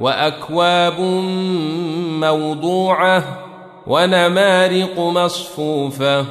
وأكواب موضوعة ونمارق مصفوفة